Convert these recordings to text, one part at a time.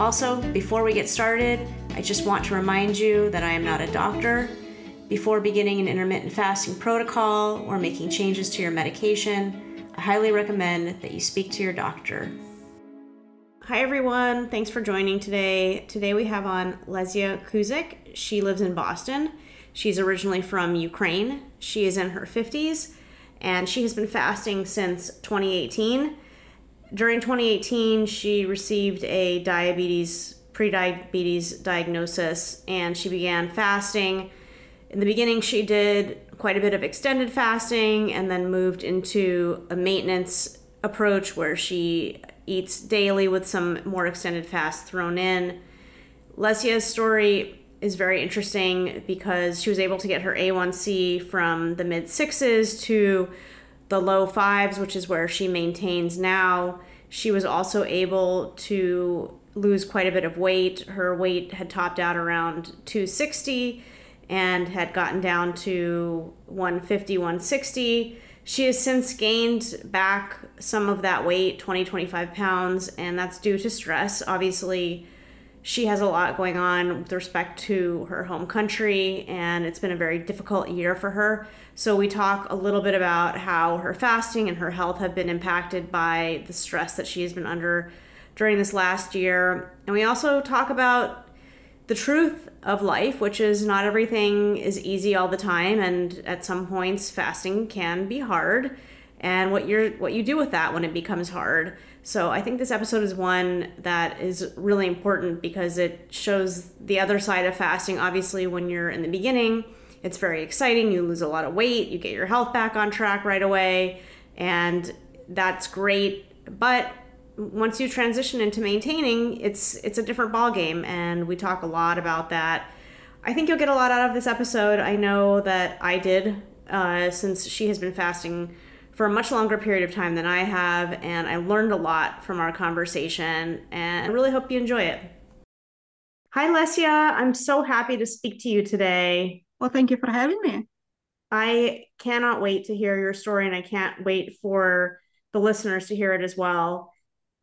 Also, before we get started, I just want to remind you that I am not a doctor. Before beginning an intermittent fasting protocol or making changes to your medication, I highly recommend that you speak to your doctor. Hi, everyone. Thanks for joining today. Today we have on Lesya Kuzyk. She lives in Boston. She's originally from Ukraine. She is in her 50s and she has been fasting since 2018 during 2018, she received a diabetes, pre-diabetes diagnosis, and she began fasting. In the beginning, she did quite a bit of extended fasting and then moved into a maintenance approach where she eats daily with some more extended fast thrown in. Lesya's story is very interesting because she was able to get her A1C from the mid sixes to the low fives, which is where she maintains now. She was also able to lose quite a bit of weight. Her weight had topped out around 260 and had gotten down to 150, 160. She has since gained back some of that weight, 20, 25 pounds, and that's due to stress. Obviously, she has a lot going on with respect to her home country, and it's been a very difficult year for her. So, we talk a little bit about how her fasting and her health have been impacted by the stress that she has been under during this last year. And we also talk about the truth of life, which is not everything is easy all the time, and at some points, fasting can be hard, and what you're what you do with that when it becomes hard. So I think this episode is one that is really important because it shows the other side of fasting. Obviously, when you're in the beginning, it's very exciting. You lose a lot of weight, you get your health back on track right away, and that's great. But once you transition into maintaining, it's it's a different ball game, and we talk a lot about that. I think you'll get a lot out of this episode. I know that I did, uh, since she has been fasting for a much longer period of time than I have, and I learned a lot from our conversation, and I really hope you enjoy it. Hi, Lesya. I'm so happy to speak to you today. Well, thank you for having me. I cannot wait to hear your story, and I can't wait for the listeners to hear it as well.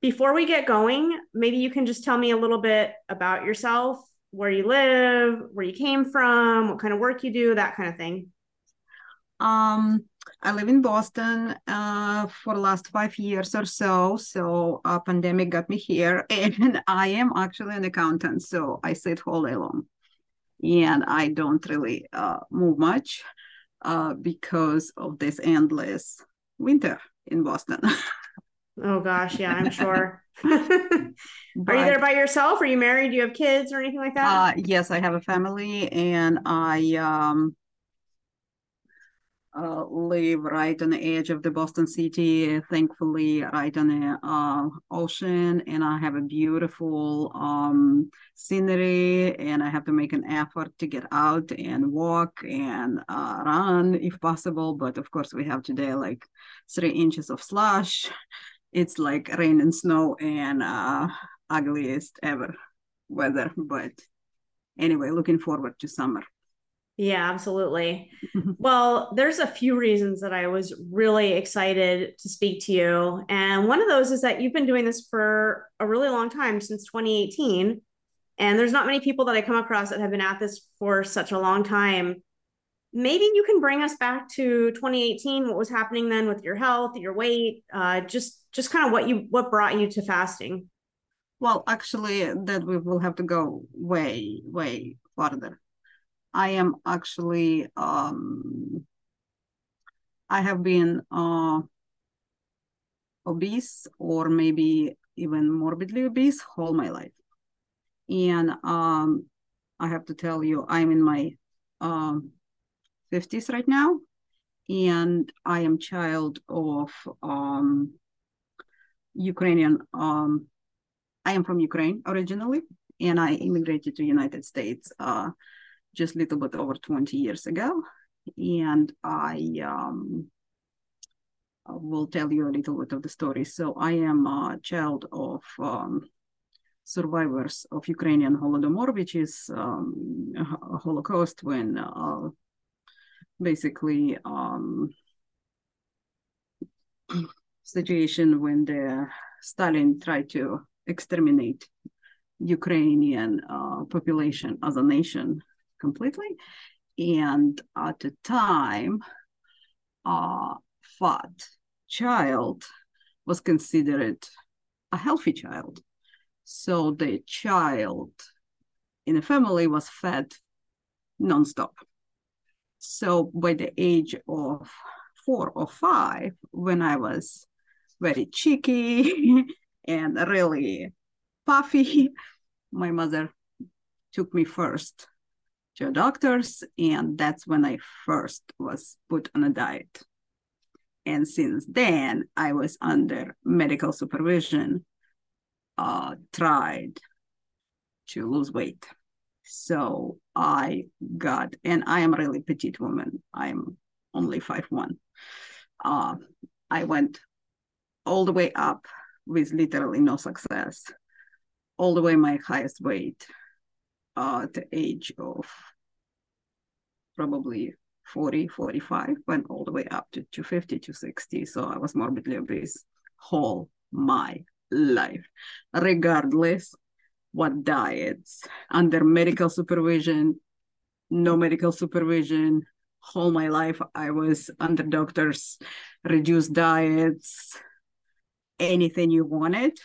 Before we get going, maybe you can just tell me a little bit about yourself, where you live, where you came from, what kind of work you do, that kind of thing. Um, I live in Boston uh, for the last five years or so. So a pandemic got me here, and I am actually an accountant. So I sit all day long, and I don't really uh, move much uh, because of this endless winter in Boston. oh gosh, yeah, I'm sure. but, Are you there by yourself? Are you married? Do you have kids or anything like that? Uh, yes, I have a family, and I um, uh, live right on the edge of the Boston city, thankfully right on the uh, ocean, and I have a beautiful um, scenery, and I have to make an effort to get out and walk and uh, run if possible. But of course, we have today like three inches of slush. It's like rain and snow and uh, ugliest ever weather. But anyway, looking forward to summer. Yeah, absolutely. well, there's a few reasons that I was really excited to speak to you. And one of those is that you've been doing this for a really long time since 2018. And there's not many people that I come across that have been at this for such a long time. Maybe you can bring us back to 2018, what was happening then with your health, your weight, uh, just just kind of what you what brought you to fasting. Well, actually, that we will have to go way, way farther I am actually um, I have been uh, obese or maybe even morbidly obese all my life, and um, I have to tell you I'm in my um, 50s right now, and I am child of um, Ukrainian. Um, I am from Ukraine originally, and I immigrated to United States uh, just a little bit over 20 years ago. And I um, will tell you a little bit of the story. So I am a child of um, survivors of Ukrainian Holodomor, which is um, a Holocaust when uh, basically um, situation when the Stalin tried to exterminate Ukrainian uh, population as a nation completely. And at the time, a fat child was considered a healthy child. So the child in the family was fed nonstop. So by the age of four or five, when I was very cheeky and really puffy, my mother took me first to doctors, and that's when I first was put on a diet. And since then, I was under medical supervision, uh, tried to lose weight. So I got, and I am a really petite woman. I'm only five one. Uh, I went all the way up with literally no success, all the way my highest weight uh, at the age of probably 40, 45, went all the way up to 250, 260. So I was morbidly obese whole my life, regardless what diets, under medical supervision, no medical supervision, whole my life I was under doctors, reduced diets, anything you wanted.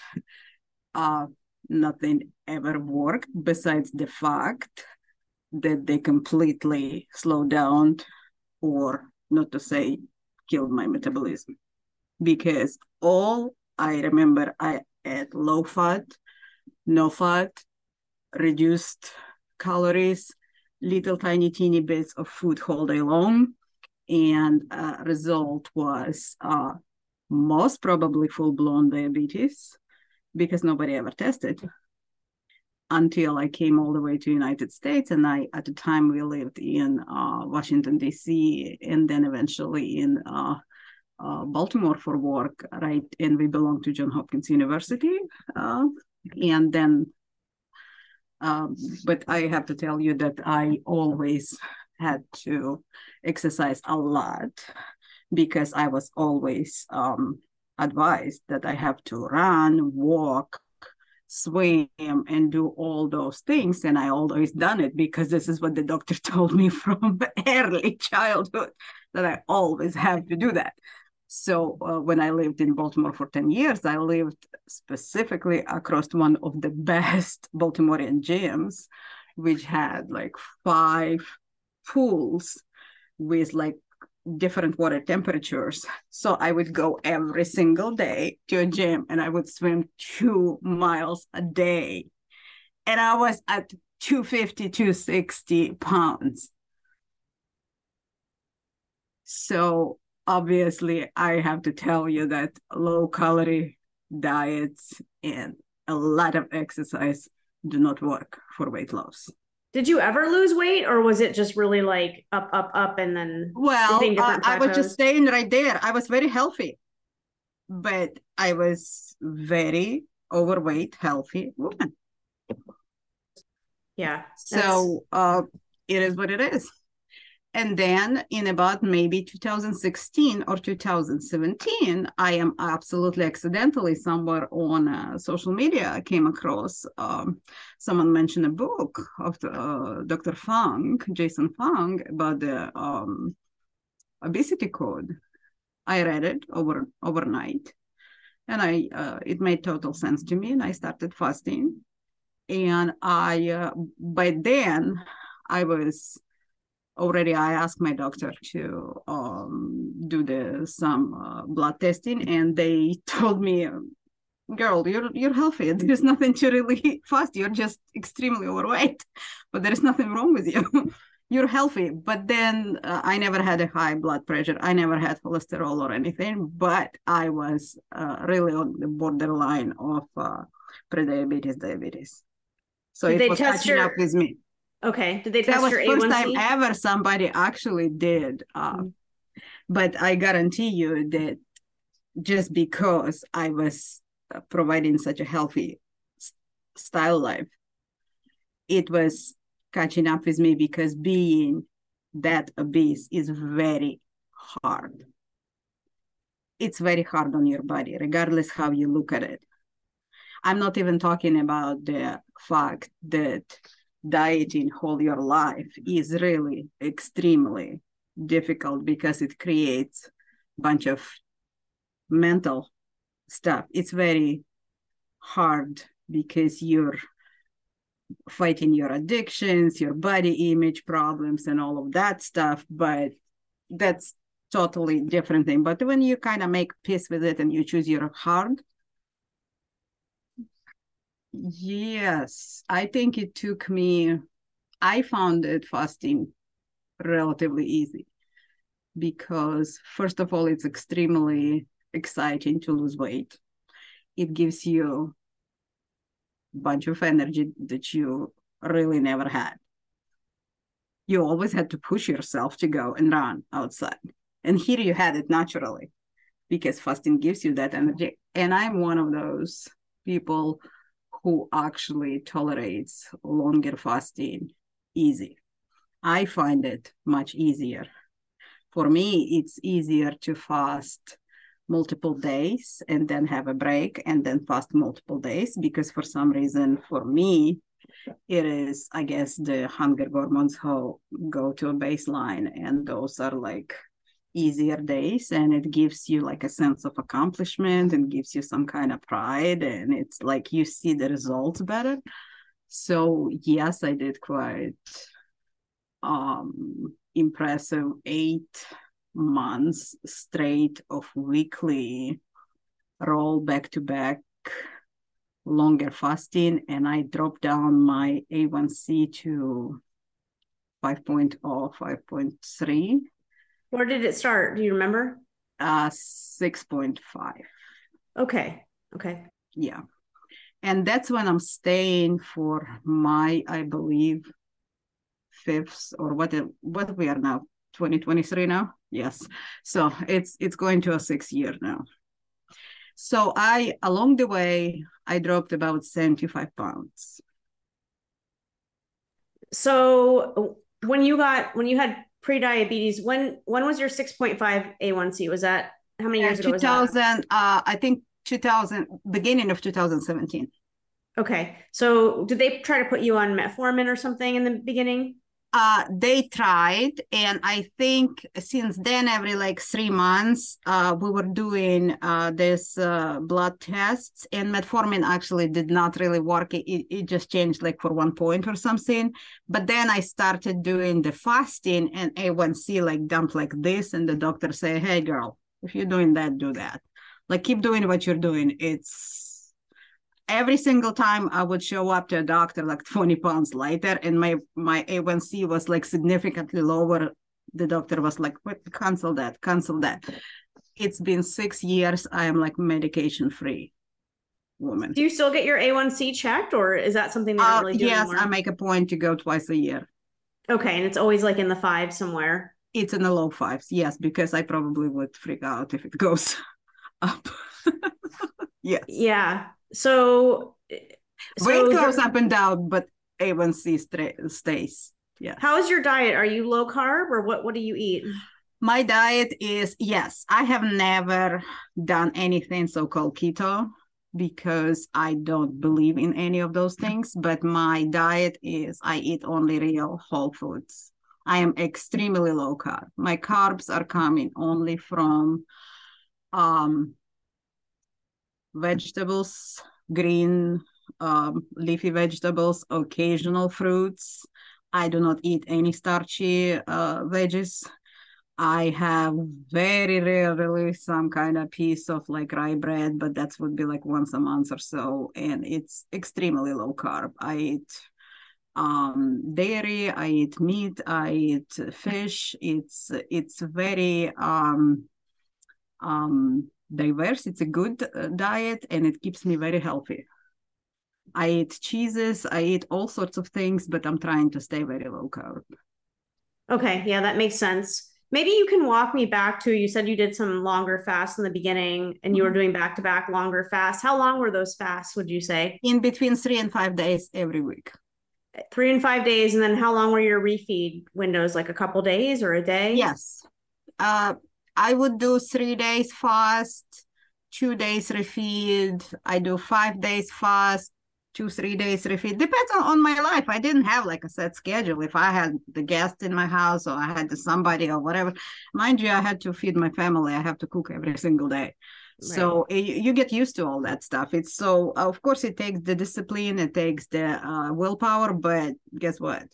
Uh, nothing ever worked besides the fact that they completely slowed down or not to say killed my metabolism. Because all i remember i ate low fat no fat reduced calories little tiny teeny bits of food all day long and uh, result was uh, most probably full-blown diabetes because nobody ever tested until I came all the way to United States. And I, at the time, we lived in uh, Washington D.C. and then eventually in uh, uh, Baltimore for work, right? And we belonged to John Hopkins University. Uh, and then, um, but I have to tell you that I always had to exercise a lot because I was always um, advised that I have to run, walk, swim and do all those things. And i always done it because this is what the doctor told me from early childhood that i always have to do that. So uh, when i lived in baltimore for 10 years i lived specifically across one of the best baltimorean gyms which had like five pools with like different water temperatures. So I would go every single day to a gym and I would swim two miles a day. And I was at 250, 260 pounds. So obviously, I have to tell you that low calorie diets and a lot of exercise do not work for weight loss. Did you ever lose weight or was it just really like up, up, up and then? Well, uh, I was just staying right there. I was very healthy, but I was very overweight, healthy woman. Yeah. So uh, it is what it is and then in about maybe 2016 or 2017 i am absolutely accidentally somewhere on uh, social media I came across um, someone mentioned a book of uh, dr fung jason fung about the um, obesity code. I read it over overnight. And i uh, it made total sense to me and i started fasting. And i uh, by then i was already I asked my doctor to um, do the some uh, blood testing, and they told me, "Girl, you're you're healthy. There's nothing to really fast. You're just extremely overweight, but there is nothing wrong with you. you're healthy." But then uh, I never had a high blood pressure. I never had cholesterol or anything, but I was uh, really on the borderline of uh, prediabetes, diabetes. So Did it they was catching your- up with me. Okay. Did they That test was your first A1C? time ever somebody actually did. Uh, Mhm. But I guarantee you that just because I was uh, providing such a healthy style life, it was catching up with me because being that obese is very hard. It's very hard on your body, regardless how you look at it. I'm not even talking about the fact that dieting whole your life is really extremely difficult because it creates a bunch of mental stuff. It's very hard because you're fighting your addictions, your body image problems, and all of that stuff. But that's totally different thing. But when you kind of make peace with it and you choose your heart, yes, I think it took me. I found it fasting relatively easy because first of all, it's extremely exciting to lose weight. It gives you a bunch of energy that you really never had. You always had to push yourself to go and run outside. And here you had it naturally because fasting gives you that energy. And I'm one of those people who actually tolerates longer fasting easy. I find it much easier. For me, it's easier to fast multiple days and then have a break and then fast multiple days because for some reason for me it is i guess the hunger hormones how go to a baseline and those are like easier days and it gives you like a sense of accomplishment and gives you some kind of pride and it's like you see the results better. So yes i did quite um impressive eight months straight of weekly roll back to back longer fasting and i dropped down my a1c to 5.0 5.3 Where did it start? Do you remember? uh 6.5 Okay. Okay. yeah and that's when i'm staying for my i believe fifth or what it, what we are now 2023 now yes so it's it's going to a six year now so i along the way i dropped about 75 pounds So when you got when you had pre-diabetes, when when was your 6.5 A1C? Was that how many years ago was that? 2000 uh i think 2000 beginning of 2017 Okay. So did they try to put you on metformin or something in the beginning? Uh they tried and i think since then every like three months uh we were doing uh this uh blood tests and metformin actually did not really work. It, it just changed like for one point or something. But then i started doing the fasting and a1c like dumped like this and the doctor say hey girl if you're doing that do that. Like keep doing what you're doing. It's every single time I would show up to a doctor like 20 pounds lighter and my my A1C was like significantly lower. The doctor was like, cancel that, cancel that. It's been six years. I am like medication free woman. Do you still get your A1C checked or is that something that Uh, really do yes, anymore? I make a point to go twice a year. okay, and it's always like in the five somewhere. It's in the low fives, yes, because I probably would freak out if it goes up. yes. Yeah. So, so Weight goes up and down, but A1C stra- stays. Yeah. How is your diet? Are you low carb or what? What do you eat? My diet is yes, I have never done anything so called keto because I don't believe in any of those things. But my diet is I eat only real whole foods. I am extremely low carb. My carbs are coming only from um, vegetables, green um, leafy vegetables, occasional fruits. I do not eat any starchy uh, veggies. I have very rarely some kind of piece of like rye bread, but that would be like once a month or so, and it's extremely low carb. I eat um dairy i eat meat i eat fish it's it's very um um diverse it's a good uh, diet and it keeps me very healthy I eat cheeses, I eat all sorts of things, but I'm trying to stay very low carb. Okay, yeah, that makes sense. Maybe you can walk me back to you said you did some longer fasts in the beginning and you were mm-hmm. doing back to back longer fasts. How long were those fasts, would you say? In between three and five days every week. Three and five days. And then how long were your refeed windows? Like a couple days or a day? Yes. Uh, I would do three days fast, two days refeed. I do five days fast, two three days refeed. Depends on, on my life. I didn't have like a set schedule. If i had the guest in my house or i had somebody or whatever mind you i had to feed my family. I have to cook every single day. Right. so it, you get used to all that stuff. It's so of course it takes the discipline it takes the uh, willpower but guess what?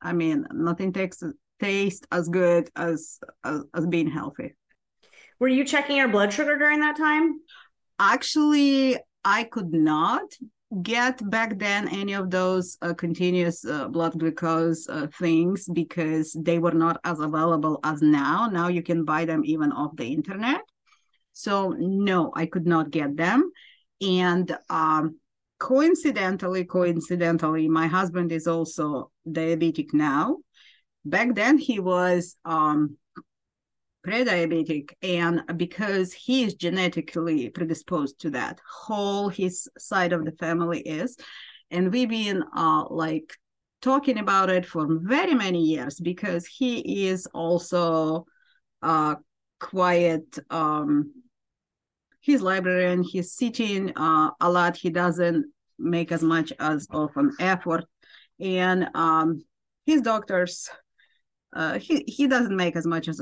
I mean nothing takes taste as good as, as as being healthy were you checking your blood sugar during that time actually i could not get back then any of those uh, continuous uh, blood glucose uh, things because they were not as available as now. Now you can buy them even off the internet. So no, I could not get them. And um, coincidentally, coincidentally, my husband is also diabetic now. Back then he was um, pre-diabetic and because he is genetically predisposed to that whole his side of the family is. And we've been uh, like talking about it for very many years because he is also uh, quiet um, he's librarian he's sitting uh, a lot. He doesn't make as much as of an effort. And um, his doctors uh, he he doesn't make as much as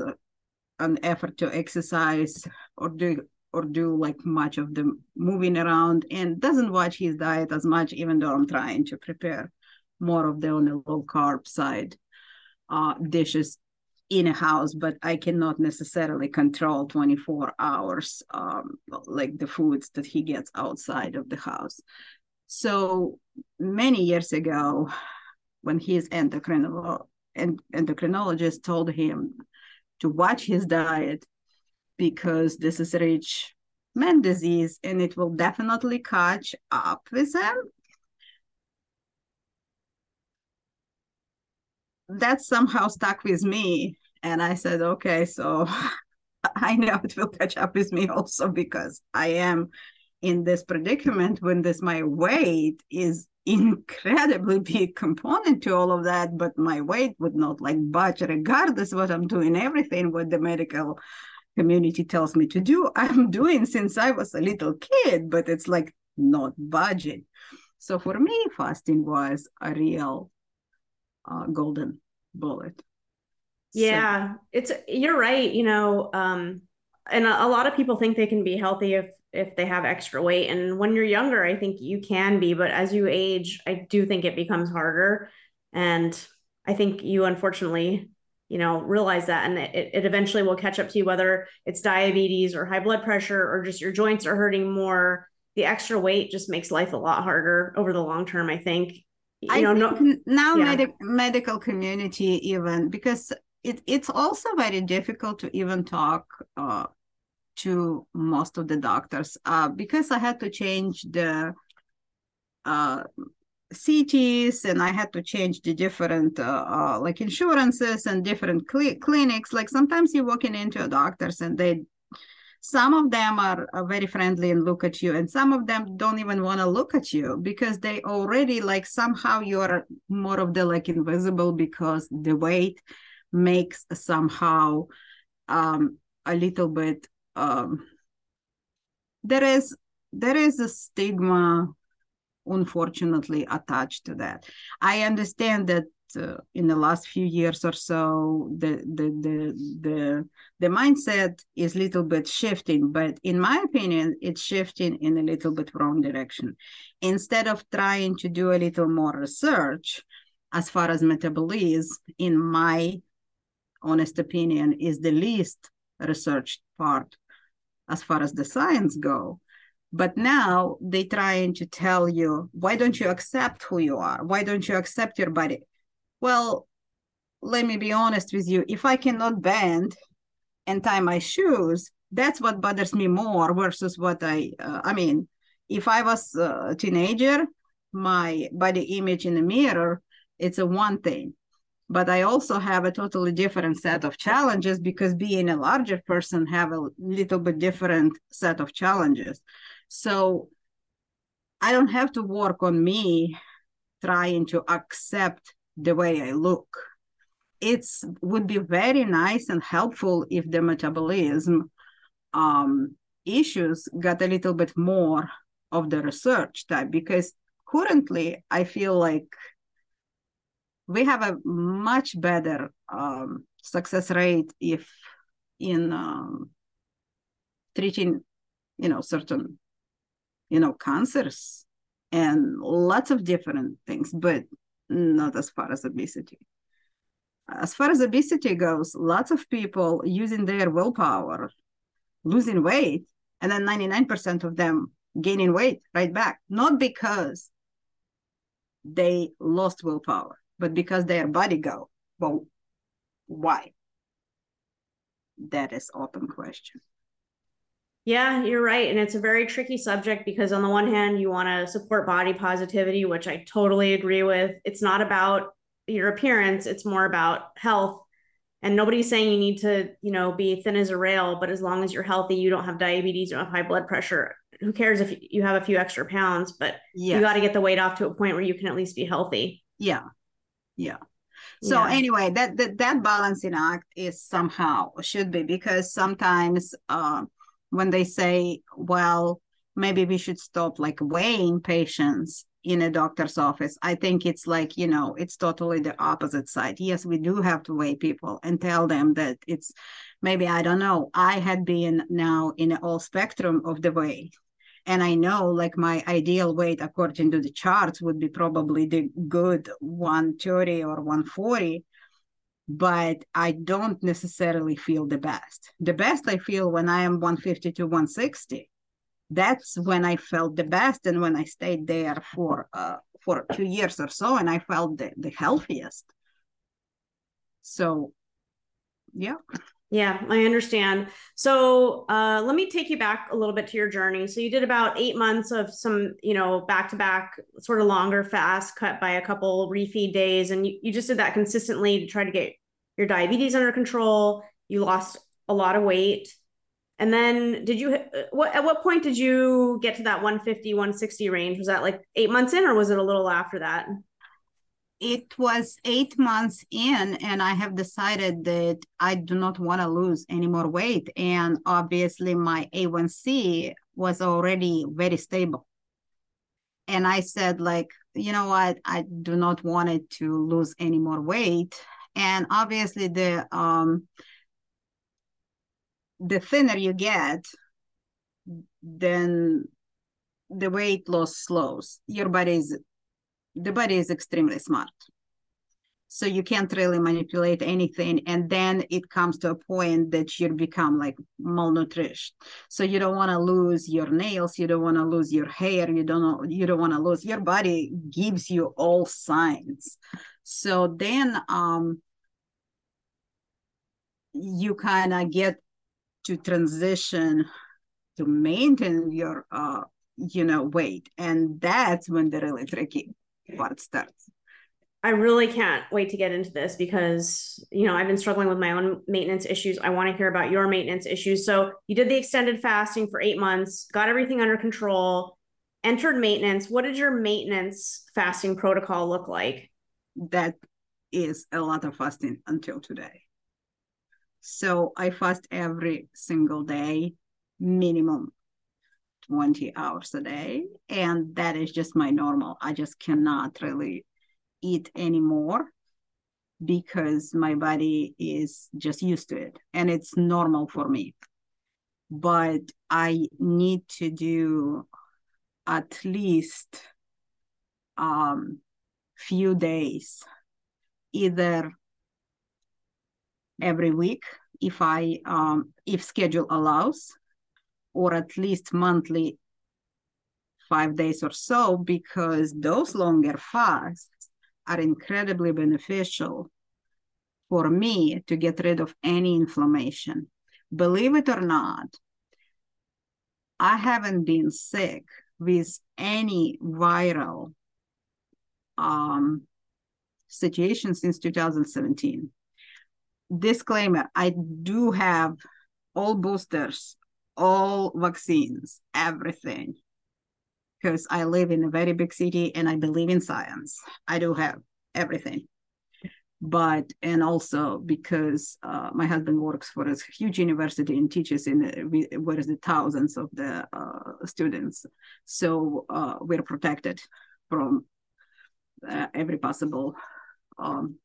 an effort to exercise or do or do like much of the moving around and doesn't watch his diet as much even though i'm trying to prepare more of the on the low carb side uh, dishes in a house but i cannot necessarily control 24 hours um, like the foods that he gets outside of the house. So many years ago when his endocrinologist endocrinologist told him to watch his diet because this is rich man disease and it will definitely catch up with him. That somehow stuck with me. And I said, okay, so I know it will catch up with me also because I am in this predicament when this my weight is incredibly big component to all of that but my weight would not like budge regardless what i'm doing. Everything what the medical community tells me to do i'm doing since i was a little kid but it's like not budget so for me fasting was a real uh, golden bullet. Yeah so, it's you're right you know um and a, a lot of people think they can be healthy if if they have extra weight. And when you're younger, I think you can be, but as you age, I do think it becomes harder. And I think you unfortunately, you know, realize that and it, it eventually will catch up to you, whether it's diabetes or high blood pressure or just your joints are hurting more. The extra weight just makes life a lot harder over the long term, I think. You I know, no, now yeah. Med- medical community even because it, it's also very difficult to even talk uh, to most of the doctors uh, because I had to change the uh, CTs and I had to change the different uh, uh, like insurances and different cl- clinics. Like sometimes you're walking into a doctor's and they, some of them are, are very friendly and look at you, and some of them don't even want to look at you because they already like somehow you're more of the like invisible because the weight makes somehow um, a little bit um, there is there is a stigma unfortunately attached to that. I understand that uh, in the last few years or so the, the the the the mindset is a little bit shifting but in my opinion it's shifting in a little bit wrong direction. Instead of trying to do a little more research as far as metabolism in my honest opinion is the least researched part as far as the science go but now they trying to tell you why don't you accept who you are? Why don't you accept your body? Well let me be honest with you. If i cannot bend and tie my shoes that's what bothers me more versus what i uh, i mean if i was a teenager my body image in the mirror, it's a one thing. But I also have a totally different set of challenges because being a larger person have a little bit different set of challenges. So I don't have to work on me trying to accept the way I look. It's would be very nice and helpful if the metabolism um, issues got a little bit more of the research type because currently I feel like we have a much better um, success rate if in um, treating you know certain you know cancers and lots of different things but not as far as obesity. As far as obesity goes lots of people using their willpower losing weight and then 99% of them gaining weight right back not because they lost willpower but because their body go well why that is open question yeah, you're right. And it's a very tricky subject because, on the one hand, you want to support body positivity, which I totally agree with. It's not about your appearance, it's more about health. And nobody's saying you need to, you know, be thin as a rail, but as long as you're healthy, you don't have diabetes, you don't have high blood pressure. Who cares if you have a few extra pounds, but yes. you got to get the weight off to a point where you can at least be healthy. Yeah. Yeah. So yeah. anyway, that, that that balancing act is somehow should be because sometimes uh, when they say, well, maybe we should stop like weighing patients in a doctor's office. I think it's like, you know, it's totally the opposite side. Yes, we do have to weigh people and tell them that it's maybe, I don't know, I had been now in all spectrum of the weight. And I know like my ideal weight according to the charts would be probably the good 130 or 140 but I don't necessarily feel the best. The best I feel when I am 150 to 160. That's when I felt the best, and when I stayed there for uh, for two years or so, and I felt the, the healthiest. So, yeah. Yeah, I understand. So uh, let me take you back a little bit to your journey. So you did about eight months of some, you know, back to back, sort of longer fast, cut by a couple refeed days, and you, you just did that consistently to try to get your diabetes under control. You lost a lot of weight. And then did you what at what point did you get to that 150 160 range? Was that like 8 months in or was it a little after that? It was 8 months in and I have decided that I do not want to lose any more weight and obviously my A1C was already very stable. And I said like, you know what? I do not want it to lose any more weight and obviously the um the thinner you get then the weight loss slows your body is the body is extremely smart. So you can't really manipulate anything and then it comes to a point that you become like malnourished. So you don't want to lose your nails you don't want to lose your hair you don't you don't want to lose your body gives you all signs. So then um, you kind of get to transition to maintain your uh, you know weight and that's when the really tricky part starts i really can't wait to get into this because you know i've been struggling with my own maintenance issues. I want to hear about your maintenance issues. So you did the extended fasting for eight months got everything under control entered maintenance. What did your maintenance fasting protocol look like? That is a lot of fasting until today. So I fast every single day, minimum 20 hours a day. And that is just my normal. I just cannot really eat anymore because my body is just used to it and it's normal for me. But I need to do at least um few days either every week if I um, if schedule allows, or at least monthly, five days or so, because those longer fasts are incredibly beneficial for me to get rid of any inflammation. Believe it or not, I haven't been sick with any viral um, situation since 2017. Disclaimer I do have all boosters, all vaccines, everything, because I live in a very big city and I believe in science. I do have everything. But, and also because uh, my husband works for a huge university and teaches in uh, what is the thousands of the uh, students. So uh, we're protected from uh, every possible um,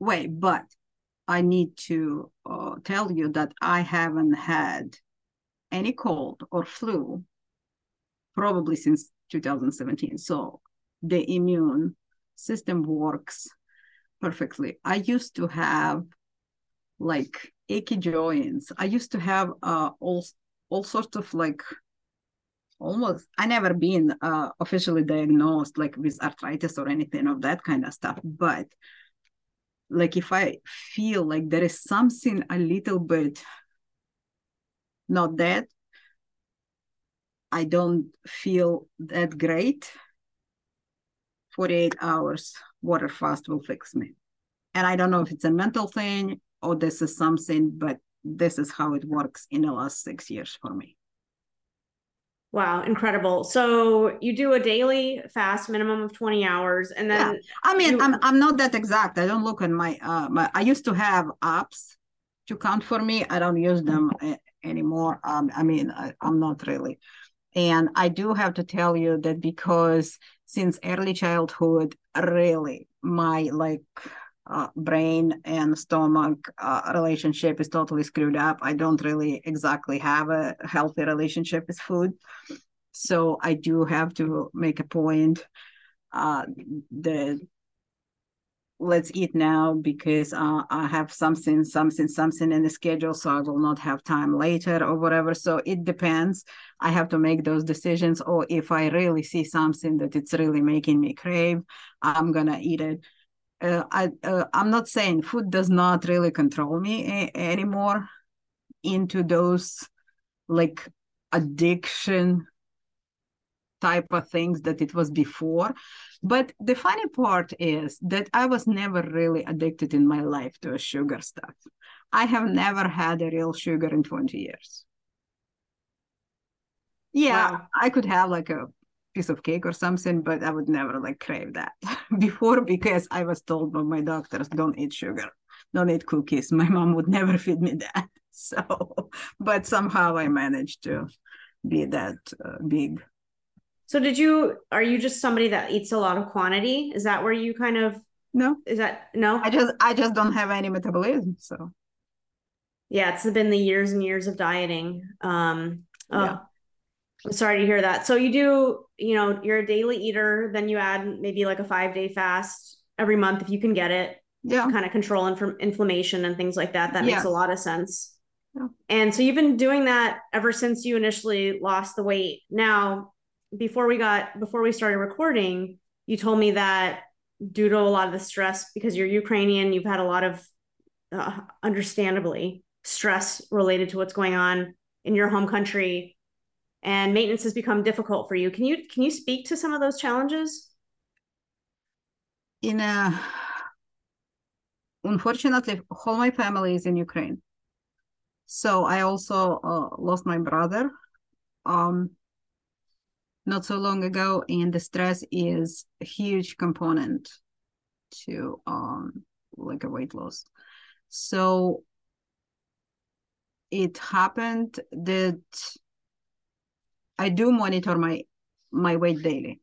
way. But I need to tell you that I haven't had any cold or flu probably since 2017. So the immune system works perfectly. I used to have like achy joints. I used to have uh, all all sorts of like almost I never been uh, officially diagnosed like with arthritis or anything of that kind of stuff, but like if I feel like there is something a little bit not that, I don't feel that great. 48 hours water fast will fix me. And I don't know if it's a mental thing or this is something, but this is how it works in the last six years for me. Wow, incredible. So you do a daily fast minimum of 20 hours and then yeah. I mean you... I'm I'm not that exact. I don't look at my uh my I used to have apps to count for me. I don't use them anymore. Um I mean I, I'm not really. And I do have to tell you that because since early childhood, really my like uh, brain and stomach uh, relationship is totally screwed up. I don't really exactly have a healthy relationship with food. So I do have to make a point uh, that let's eat now because uh, I have something, something, something in the schedule, so I will not have time later or whatever. So it depends. I have to make those decisions. Or if I really see something that it's really making me crave, I'm gonna eat it uh, I uh, I'm not saying food does not really control me a- anymore into those like addiction type of things that it was before. But the funny part is that I was never really addicted in my life to a sugar stuff. I have never had a real sugar in 20 years. Yeah, wow. I could have like a piece of cake or something, but I would never like crave that before because I was told by my doctors, don't eat sugar, don't eat cookies. My mom would never feed me that. So, but somehow I managed to be that uh, big. So, did you, are you just somebody that eats a lot of quantity? Is that where you kind of, no, is that, no? I just, I just don't have any metabolism. So, yeah, it's been the years and years of dieting. Um, oh, yeah. I'm sorry to hear that. So you do, you know, you're a daily eater, then you add maybe like a five day fast every month if you can get it. Yeah. kind of control inf- inflammation and things like that. That makes a lot of sense. Yeah. And so you've been doing that ever since you initially lost the weight. Now, before we got before we started recording, you told me that due to a lot of the stress because you're Ukrainian, you've had a lot of uh, understandably stress related to what's going on in your home country and maintenance has become difficult for you. Can you can you speak to some of those challenges? In a unfortunately, all my family is in Ukraine. So I also uh, lost my brother um, not so long ago, and the stress is a huge component to um, like a weight loss. So it happened that I do monitor my my weight daily.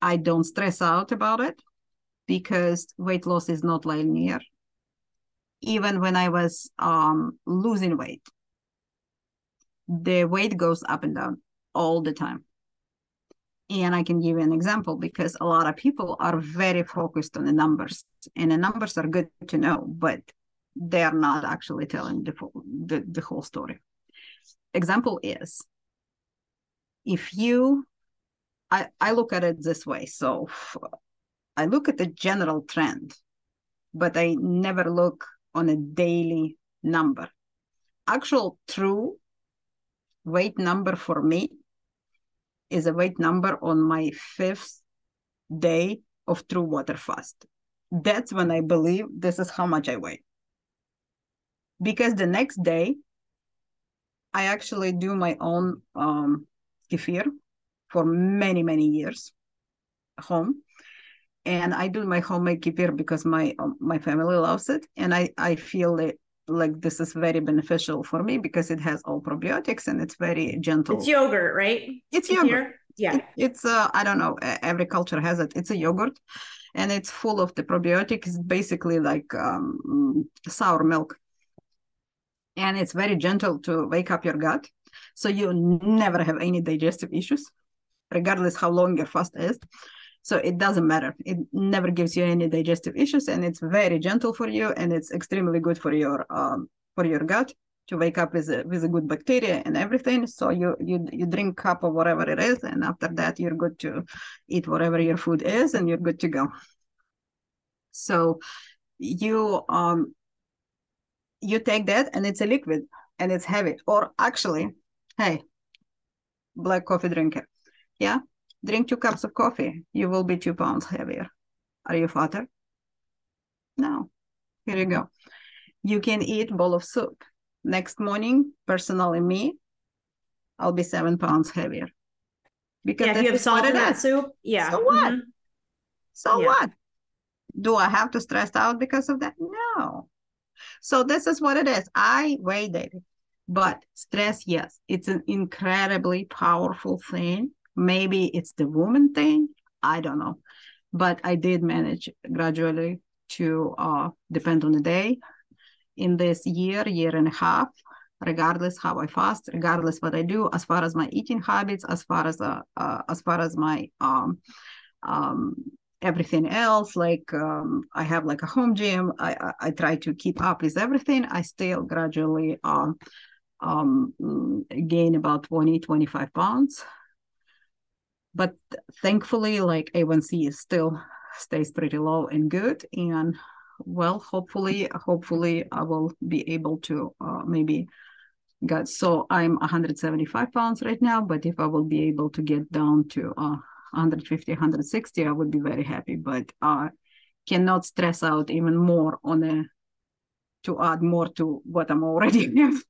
I don't stress out about it because weight loss is not linear. Even when I was um, losing weight, the weight goes up and down all the time. And I can give you an example because a lot of people are very focused on the numbers, and the numbers are good to know, but they are not actually telling the, the, the whole story. Example is if you I, I look at it this way so i look at the general trend but i never look on a daily number actual true weight number for me is a weight number on my fifth day of true water fast. That's when I believe this is how much I weigh. Because the next day, I actually do my own um, kefir for many, many years home. And I do my homemade kefir because my um, my family loves it, and I I feel it like this is very beneficial for me because it has all probiotics and it's very gentle. It's yogurt, right? It's yogurt. Yeah. It, it's uh, I don't know. Every culture has it. It's a yogurt, and it's full of the probiotics. Basically like um, sour milk, and it's very gentle to wake up your gut, so you never have any digestive issues, regardless how long your fast is. So it doesn't matter. It never gives you any digestive issues, and it's very gentle for you, and it's extremely good for your um, for your gut to wake up with a with a good bacteria and everything. So you you you drink a cup of whatever it is, and after that you're good to eat whatever your food is, and you're good to go. So you um you take that, and it's a liquid, and it's heavy. Or actually, hey, black coffee drinker, yeah, Drink two cups of coffee. You will be two pounds heavier. Are you fatter? No. Here you go. You can eat bowl of soup. Next morning, personally me, I'll be seven pounds heavier. Because yeah, if you have salt in that soup, yeah. So what? Mm-hmm. So yeah. what? Do I have to stress out because of that? No. So this is what it is. I weighed it. But stress, yes, it's an incredibly powerful thing Maybe it's the woman thing. I don't know. But I did manage gradually to uh, depend on the day. In this year, year and a half, regardless how I fast, regardless what I do, as far as my eating habits, as far as uh, uh as far as my um, um, everything else, like um, I have like a home gym. I, I, I try to keep up with everything. I still gradually um, um, gain about 20, 25 pounds. But thankfully like a1c is still stays pretty low and good. And well hopefully hopefully i will be able to uh, maybe get so i'm 175 pounds right now but if i will be able to get down to uh, 150 160 i would be very happy. But i uh, cannot stress out even more on a to add more to what i'm already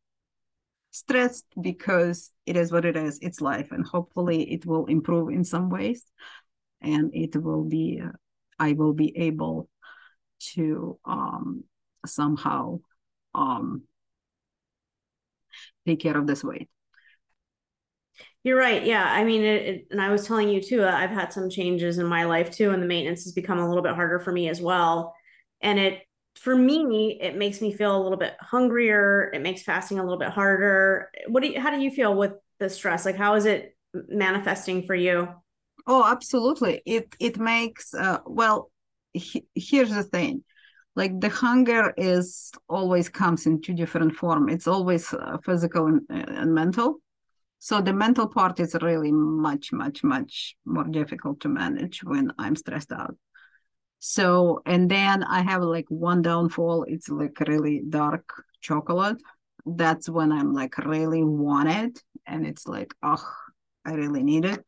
stressed because it is what it is. It's life and hopefully it will improve in some ways and it will be uh, i will be able to um somehow um take care of this weight. You're right. Yeah i mean it, it, and i was telling you too i've had some changes in my life too and the maintenance has become a little bit harder for me as well. And it for me, it makes me feel a little bit hungrier. It makes fasting a little bit harder. What do you, how do you feel with the stress? Like, how is it manifesting for you? Oh, absolutely. It it makes uh, well. He, here's the thing, like the hunger is always comes in two different form. It's always uh, physical and, and mental. So the mental part is really much, much, much more difficult to manage when I'm stressed out. So, and then I have like one downfall. It's like really dark chocolate. That's when I'm like really want it. And it's like, oh, I really need it.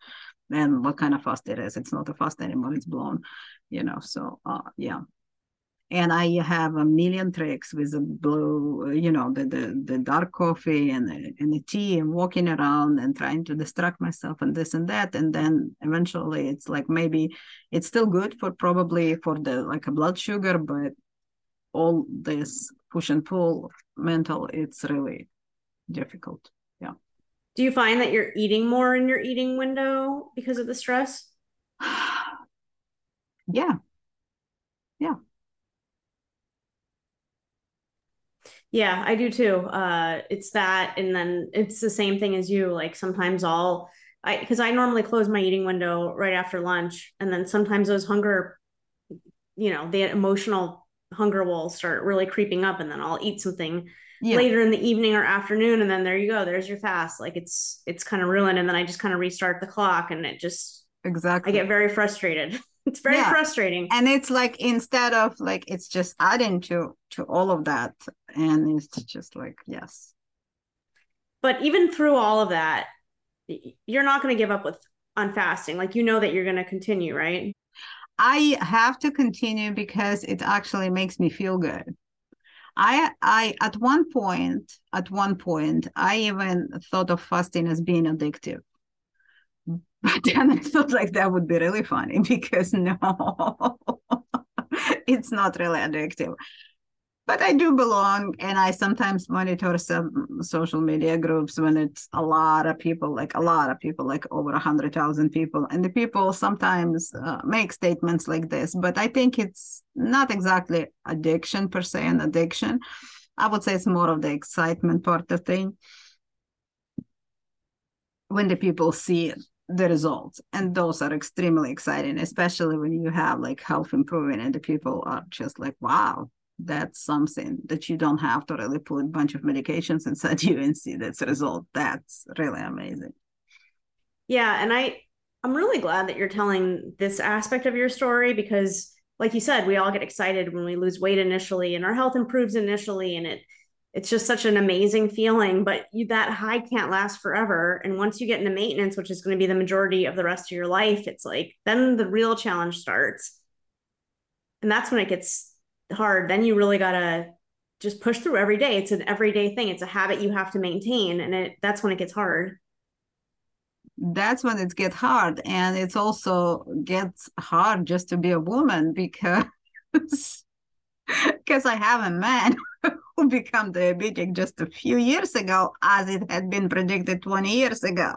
And what kind of fast it is. It's not a fast anymore. It's blown, you know. So, uh, yeah and I have a million tricks with the blue, you know, the the, the dark coffee and the, and the tea and walking around and trying to distract myself and this and that, and then eventually it's like maybe it's still good for probably for the like a blood sugar, but all this push and pull mental, it's really difficult. Yeah. Do you find that you're eating more in your eating window because of the stress? yeah. Yeah. Yeah, I do too. Uh, it's that, and then it's the same thing as you. Like sometimes I'll, I because I normally close my eating window right after lunch, and then sometimes those hunger, you know, the emotional hunger will start really creeping up, and then I'll eat something yeah. later in the evening or afternoon, and then there you go. There's your fast. Like it's it's kind of ruined, and then I just kind of restart the clock, and it just exactly. I get very frustrated. it's very yeah. frustrating and it's like instead of like it's just adding to to all of that and it's just like yes but even through all of that you're not going to give up with on fasting? Like you know that you're going to continue, right? I have to continue because it actually makes me feel good. I I at one point at one point I even thought of fasting as being addictive. But then I thought like that would be really funny because no, it's not really addictive but I do belong, and I sometimes monitor some social media groups when it's a lot of people, like a lot of people, like over a hundred thousand people, and the people sometimes uh, make statements like this. But I think it's not exactly addiction per se, an addiction. I would say it's more of the excitement part of thing when the people see the results and those are extremely exciting especially when you have like health improving and the people are just like wow that's something that you don't have to really put a bunch of medications inside you and see that's result. That's really amazing. Yeah. And I, I'm really glad that you're telling this aspect of your story because like you said, we all get excited when we lose weight initially and our health improves initially and it it's just such an amazing feeling, but you that high can't last forever. And once you get into maintenance, which is going to be the majority of the rest of your life, it's like then the real challenge starts. And that's when it gets hard, then you really gotta just push through every day. It's an everyday thing. It's a habit you have to maintain, and it that's when it gets hard. That's when it gets hard, and it's also gets hard just to be a woman because because I have a man who became diabetic just a few years ago, as it had been predicted 20 years ago.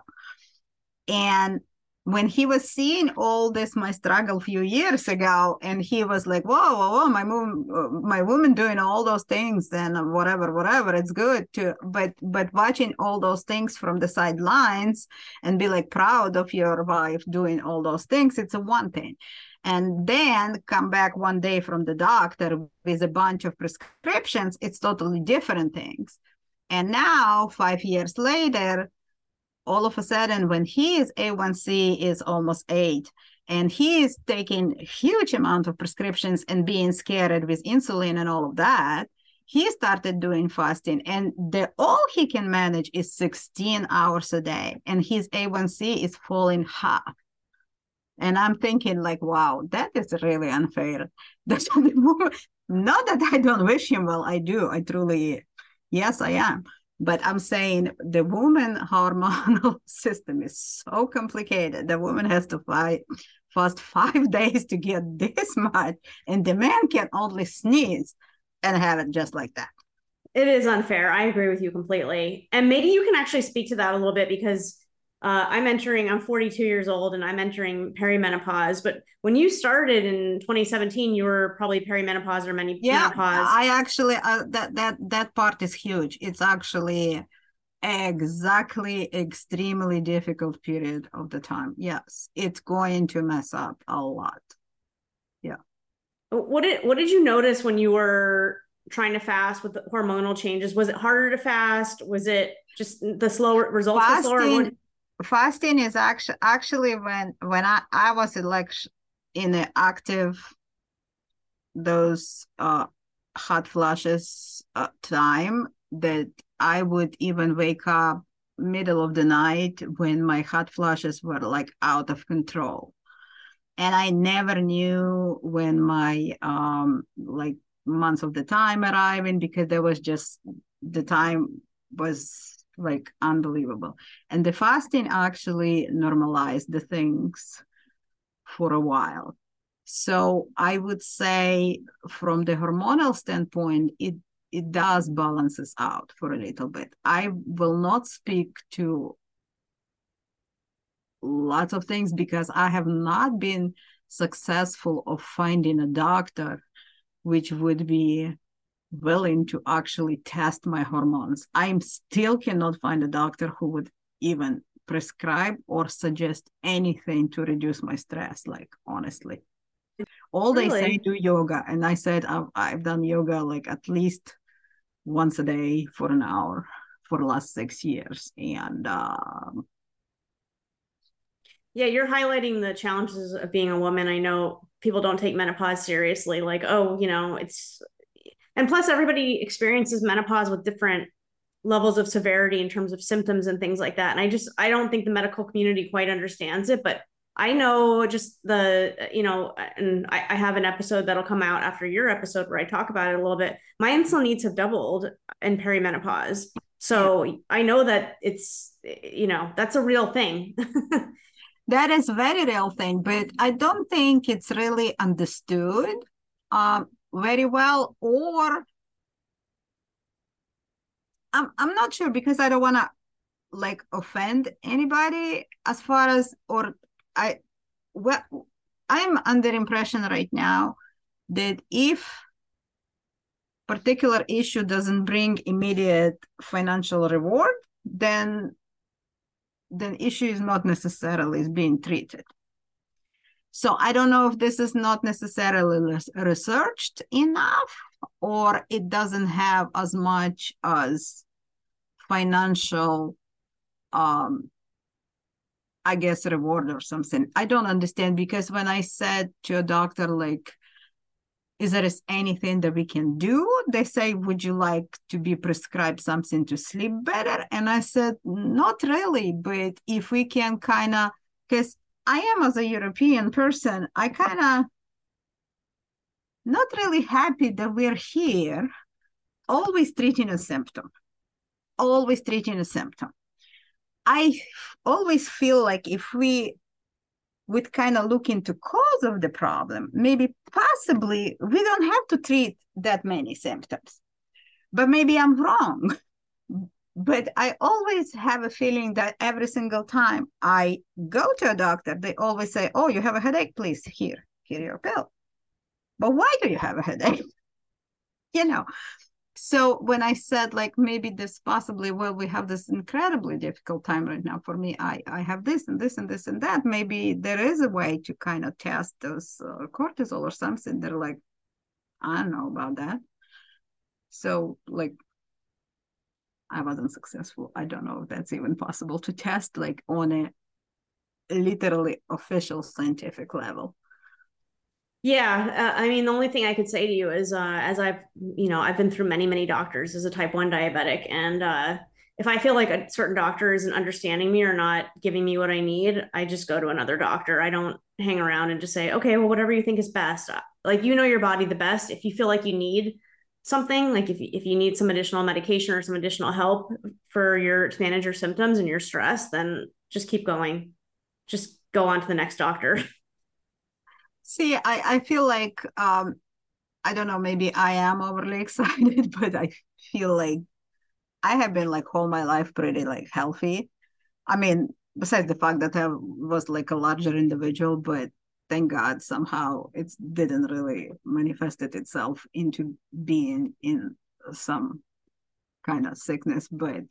And when he was seeing all this my struggle a few years ago and he was like whoa whoa whoa my mom my woman doing all those things and whatever whatever it's good to but but watching all those things from the sidelines and be like proud of your wife doing all those things it's a one thing and then come back one day from the doctor with a bunch of prescriptions it's totally different things and now five years later all of a sudden when his A1C is almost eight and he is taking huge amount of prescriptions and being scared with insulin and all of that, he started doing fasting and the all he can manage is 16 hours a day and his A1C is falling half. And I'm thinking like, wow, that is really unfair. That's not that I don't wish him well, I do. I truly, yes, I am. But i'm saying the woman hormonal system is so complicated. The woman has to fight fast five days to get this much and the man can only sneeze and have it just like that. It is unfair. I agree with you completely. And maybe you can actually speak to that a little bit because uh, I'm entering, I'm 42 years old and I'm entering perimenopause. But when you started in 2017, you were probably perimenopause or menopause. Yeah, I actually, uh, that, that, that part is huge. It's actually exactly extremely difficult period of the time. Yes, it's going to mess up a lot. Yeah. What did, what did you notice when you were trying to fast with the hormonal changes? Was it harder to fast? Was it just the slower results? Fasting, the slower fasting is actually actually when when I I was like in the active those uh hot flashes uh, time that I would even wake up middle of the night when my hot flashes were like out of control. And i never knew when my um like months of the time arriving because there was just the time was like unbelievable. And the fasting actually normalized the things for a while. So I would say from the hormonal standpoint, it it does balances out for a little bit. I will not speak to lots of things because I have not been successful of finding a doctor which would be willing to actually test my hormones. I still cannot find a doctor who would even prescribe or suggest anything to reduce my stress, like honestly. All really? they say do yoga. And I said I've, I've done yoga like at least once a day for an hour for the last six years. And um, yeah, you're highlighting the challenges of being a woman. I know people don't take menopause seriously, like, oh, you know, it's and plus everybody experiences menopause with different levels of severity in terms of symptoms and things like that. And I just I don't think the medical community quite understands it, but I know just the, you know, and I, I, have an episode that'll come out after your episode where I talk about it a little bit. My insulin needs have doubled in perimenopause. So. I know that it's, you know, that's a real thing. that is a very real thing, but I don't think it's really understood um, very well or I'm, I'm not sure because I don't want to like offend anybody as far as or I well I'm under impression right now that if particular issue doesn't bring immediate financial reward, then then issue is not necessarily being treated. So I don't know if this is not necessarily researched enough or it doesn't have as much as financial um I guess reward or something. I don't understand because when I said to a doctor like is there is anything that we can do they say would you like to be prescribed something to sleep better and i said not really but if we can kind of because i am as a european person i kind of not really happy that we're here always treating a symptom always treating a symptom I always feel like if we would kind of look into cause of the problem, maybe possibly we don't have to treat that many symptoms. But maybe I'm wrong. But I always have a feeling that every single time I go to a doctor, they always say, Oh, you have a headache, please, here, here your pill. But why do you have a headache? You know, so when i said like maybe this possibly well we have this incredibly difficult time right now for me i i have this and this and this and that maybe there is a way to kind of test those uh, cortisol or something they're like i don't know about that so like i wasn't successful i don't know if that's even possible to test like on a literally official scientific level yeah, uh, I mean, the only thing I could say to you is, uh, as I've, you know, I've been through many, many doctors as a type one diabetic, and uh, if I feel like a certain doctor isn't understanding me or not giving me what I need, I just go to another doctor. I don't hang around and just say, okay, well, whatever you think is best. Uh, like you know your body the best. If you feel like you need something, like if if you need some additional medication or some additional help for your to manage your symptoms and your stress, then just keep going. Just go on to the next doctor. See, I, I feel like um I don't know, maybe I am overly excited, but I feel like I have been like all my life pretty like healthy. I mean, besides the fact that I was like a larger individual, but thank God somehow it didn't really manifested itself into being in some kind of sickness. But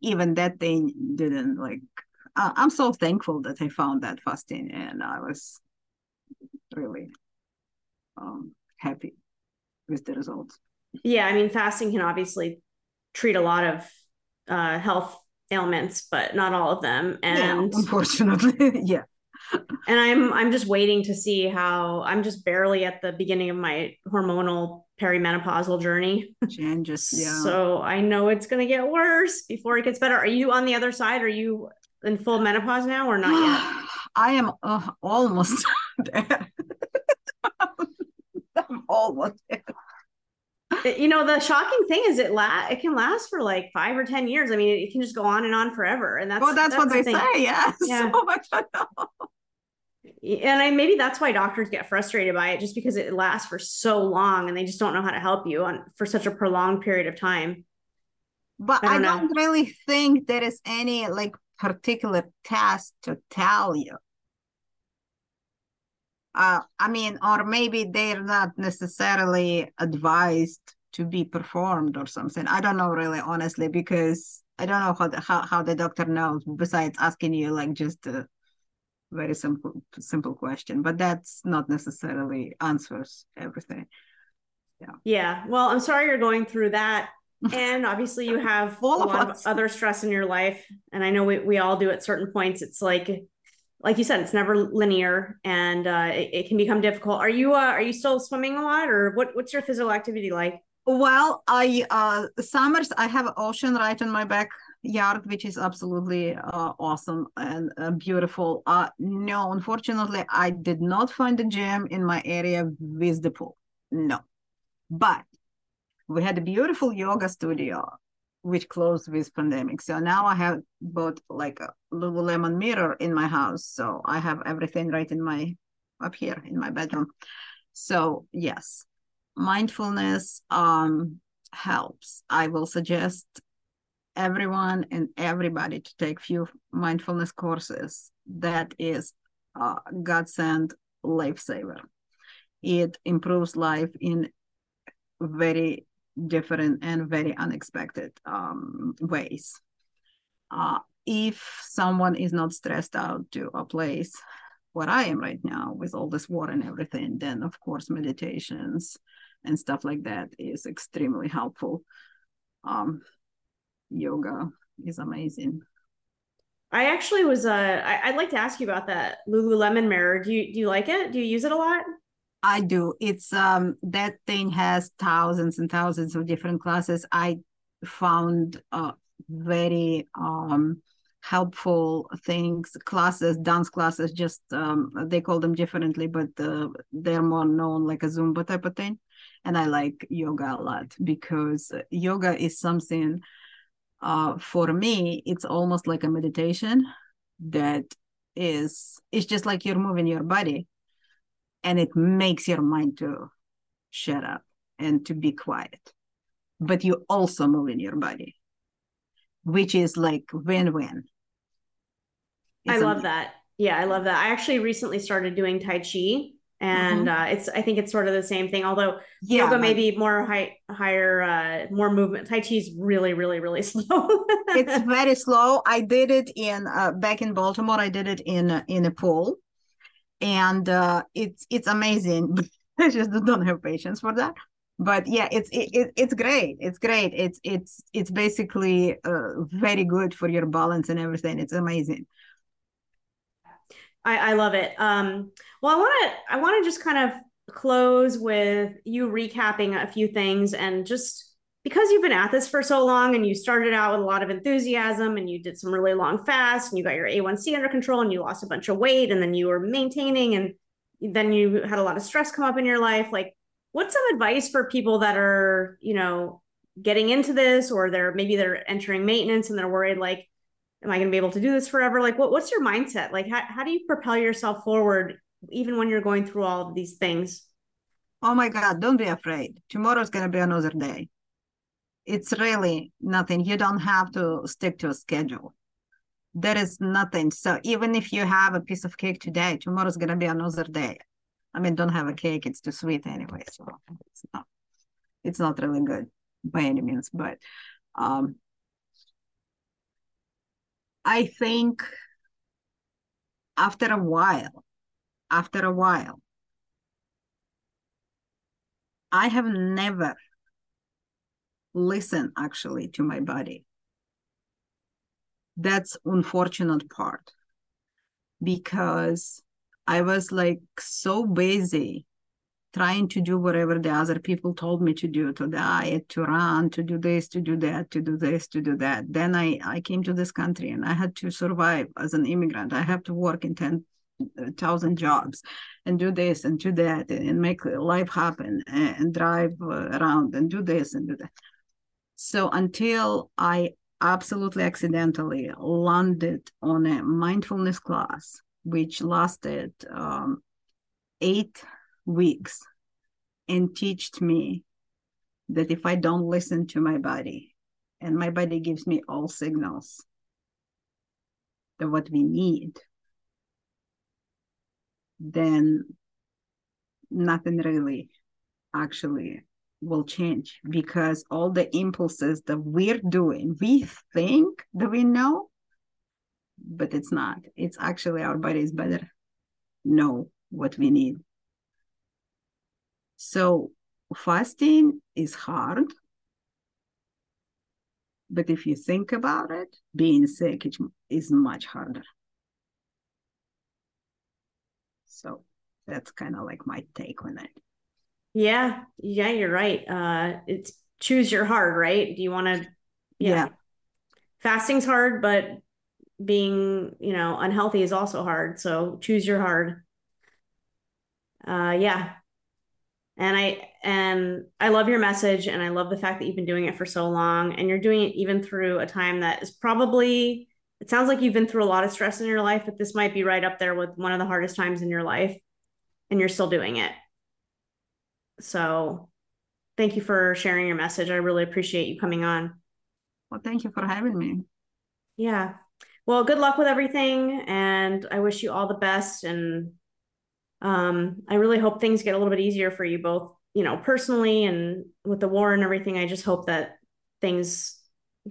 even that thing didn't like. I'm so thankful that I found that fasting, and I was really um, happy with the results. Yeah, I mean, fasting can obviously treat a lot of uh, health ailments, but not all of them. And yeah, unfortunately, yeah. And I'm I'm just waiting to see how I'm just barely at the beginning of my hormonal perimenopausal journey. Changes, yeah. So I know it's gonna get worse before it gets better. Are you on the other side? Are you in full menopause now or not yet? I am uh, almost there. I'm almost there. You know, the shocking thing is it la- it can last for like five or ten years. I mean, it can just go on and on forever. And that's well, that's, that's what they thing. say. Yes. Yeah. So much and I maybe that's why doctors get frustrated by it, just because it lasts for so long and they just don't know how to help you on for such a prolonged period of time. But I don't, I don't really think there is any like particular test to tell you uh, I mean, or maybe they're not necessarily advised to be performed or something. I don't know really, honestly, because I don't know how the, how, how the doctor knows besides asking you like just a very simple simple question. But that's not necessarily answers everything. Yeah. Yeah. Well, I'm sorry you're going through that. And obviously you have all a lot of, of other stress in your life. And I know we, we all do at certain points. It's like like you said, it's never linear and uh, it, it, can become difficult. Are you uh, are you still swimming a lot, or what? What's your physical activity like? Well, I uh summers I have ocean right in my backyard, which is absolutely uh, awesome and uh, beautiful. Uh no, unfortunately, I did not find a gym in my area with the pool. No. But we had a beautiful yoga studio which closed with pandemic. So now I have both like a Lululemon mirror in my house. So I have everything right in my up here in my bedroom. So yes, mindfulness um helps. I will suggest everyone and everybody to take few mindfulness courses. That is a godsend lifesaver. It improves life in very different and very unexpected um, ways. Uh, if someone is not stressed out to a place where I am right now with all this war and everything, then of course meditations and stuff like that is extremely helpful. Um, yoga is amazing. I actually was uh I, would like to ask you about that Lululemon mirror. Do you do you like it? Do you use it a lot? I do. It's um that thing has thousands and thousands of different classes. I found uh very um helpful things classes dance classes just um they call them differently but uh, they're more known like a zumba type of thing and i like yoga a lot because yoga is something uh for me it's almost like a meditation that is it's just like you're moving your body and it makes your mind to shut up and to be quiet. But you also move in your body which is like win-win. I love amazing. that. Yeah i love that. I actually recently started doing tai chi and mm-hmm. uh, it's i think it's sort of the same thing although yeah, yoga may be more high higher uh, more movement tai chi is really really really slow it's very slow i did it in uh, back in baltimore i did it in in a pool and uh, it's it's amazing. I just don't have patience for that. But yeah, it's it, it's great. It's great. It's it's it's basically uh, very good for your balance and everything. It's amazing. I, I love it. Um, well, I want to I want to just kind of close with you recapping a few things and just because you've been at this for so long and you started out with a lot of enthusiasm and you did some really long fasts and you got your A1C under control and you lost a bunch of weight and then you were maintaining and then you had a lot of stress come up in your life like what's some advice for people that are you know getting into this or they're maybe they're entering maintenance and they're worried like am i going to be able to do this forever like what, what's your mindset like how, how do you propel yourself forward even when you're going through all of these things oh my god don't be afraid tomorrow's going to be another day it's really nothing. You don't have to stick to a schedule. There is nothing. So even if you have a piece of cake today, tomorrow's gonna be another day. I mean, don't have a cake; it's too sweet anyway. So it's not. It's not really good by any means. But um, I think after a while, after a while, I have never listened actually to my body. That's unfortunate part because i was like so busy trying to do whatever the other people told me to do to diet to run to do this to do that to do this to do that. Then i i came to this country and i had to survive as an immigrant. I have to work in 10,000 jobs and do this and do that and make life happen and drive around and do this and do that. So until I absolutely accidentally landed on a mindfulness class, which lasted um, eight weeks and taught me that if I don't listen to my body, and my body gives me all signals that what we need, then nothing really actually will change because all the impulses that we're doing, we think that we know, but it's not. It's actually our body is better know what we need. So fasting is hard. But if you think about it, being sick is much harder. So that's kind of like my take on it. Yeah, yeah, you're right. Uh, it's choose your hard, right? Do you want to? Yeah. yeah. Fasting's hard, but being, you know, unhealthy is also hard. So choose your hard. Uh, yeah. And I and I love your message, and I love the fact that you've been doing it for so long, and you're doing it even through a time that is probably. It sounds like you've been through a lot of stress in your life, but this might be right up there with one of the hardest times in your life, and you're still doing it. So thank you for sharing your message. I really appreciate you coming on. Well, thank you for having me. Yeah. Well, good luck with everything. And I wish you all the best. And um, I really hope things get a little bit easier for you both, you know, personally and with the war and everything. I just hope that things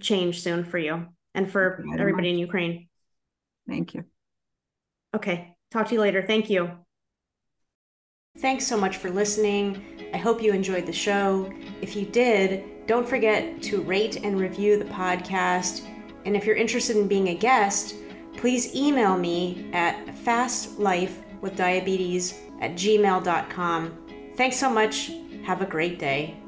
change soon for you and for everybody much. in Ukraine. Thank you. Okay. Talk to you later. Thank you. Thanks so much for listening. I hope you enjoyed the show. If you did, don't forget to rate and review the podcast. And if you're interested in being a guest, please email me at fastlifewithdiabetes at gmail.com. Thanks so much. Have a great day.